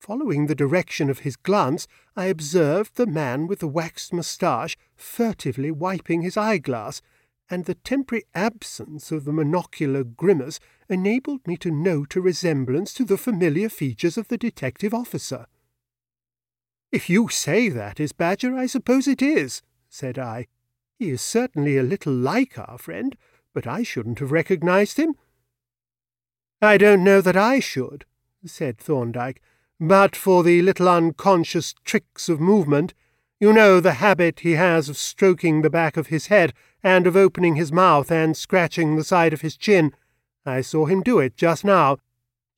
Following the direction of his glance, I observed the man with the waxed moustache furtively wiping his eyeglass, and the temporary absence of the monocular grimace enabled me to note a resemblance to the familiar features of the detective officer. If you say that is Badger, I suppose it is, said I. He is certainly a little like our friend, but I shouldn't have recognized him. I don't know that I should, said Thorndyke, but for the little unconscious tricks of movement. You know the habit he has of stroking the back of his head, and of opening his mouth and scratching the side of his chin. I saw him do it just now.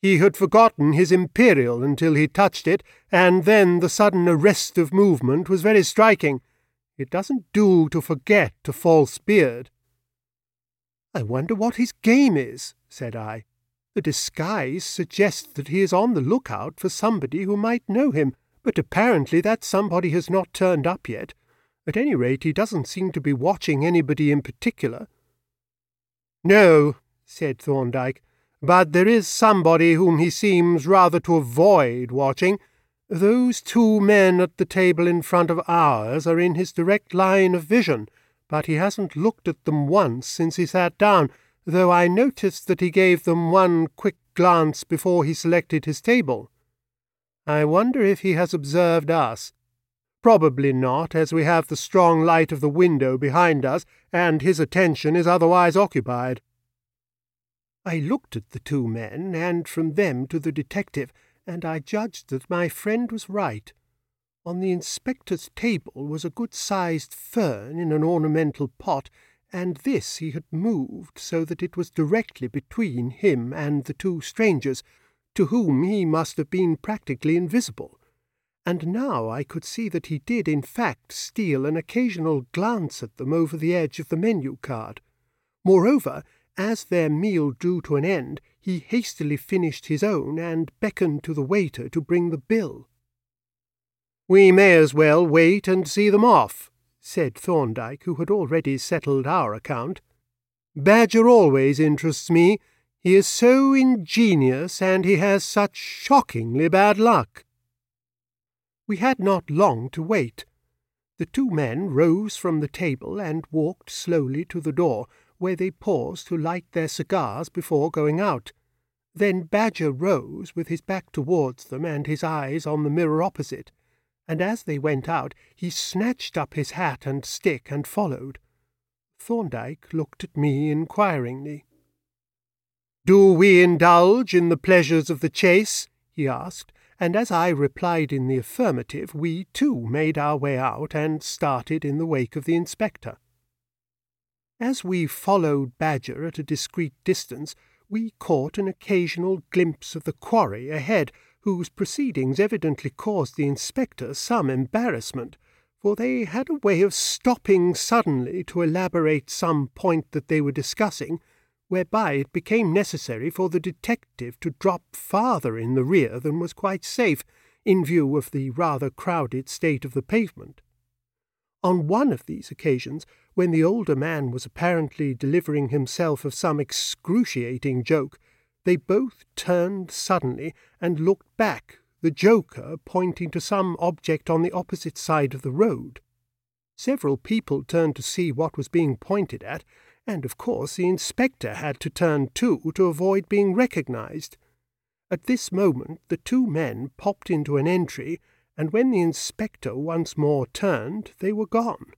He had forgotten his imperial until he touched it, and then the sudden arrest of movement was very striking. It doesn't do to forget a false beard. I wonder what his game is, said I. The disguise suggests that he is on the lookout for somebody who might know him, but apparently that somebody has not turned up yet. At any rate, he doesn't seem to be watching anybody in particular. No, said Thorndyke, but there is somebody whom he seems rather to avoid watching. Those two men at the table in front of ours are in his direct line of vision, but he hasn't looked at them once since he sat down, though I noticed that he gave them one quick glance before he selected his table. I wonder if he has observed us. Probably not, as we have the strong light of the window behind us, and his attention is otherwise occupied. I looked at the two men, and from them to the detective, and I judged that my friend was right. On the inspector's table was a good-sized fern in an ornamental pot, and this he had moved so that it was directly between him and the two strangers, to whom he must have been practically invisible. And now I could see that he did in fact steal an occasional glance at them over the edge of the menu card. Moreover, as their meal drew to an end, he hastily finished his own and beckoned to the waiter to bring the bill. We may as well wait and see them off, said Thorndyke, who had already settled our account. Badger always interests me. He is so ingenious, and he has such shockingly bad luck. We had not long to wait. The two men rose from the table and walked slowly to the door, where they paused to light their cigars before going out. Then Badger rose with his back towards them and his eyes on the mirror opposite and as they went out he snatched up his hat and stick and followed. Thorndyke looked at me inquiringly. Do we indulge in the pleasures of the chase? he asked, and as I replied in the affirmative, we too made our way out and started in the wake of the inspector. As we followed Badger at a discreet distance, we caught an occasional glimpse of the quarry ahead, whose proceedings evidently caused the inspector some embarrassment, for they had a way of stopping suddenly to elaborate some point that they were discussing, whereby it became necessary for the detective to drop farther in the rear than was quite safe, in view of the rather crowded state of the pavement. On one of these occasions, when the older man was apparently delivering himself of some excruciating joke, they both turned suddenly and looked back, the joker pointing to some object on the opposite side of the road. Several people turned to see what was being pointed at, and of course the inspector had to turn too to avoid being recognized. At this moment the two men popped into an entry, and when the inspector once more turned, they were gone.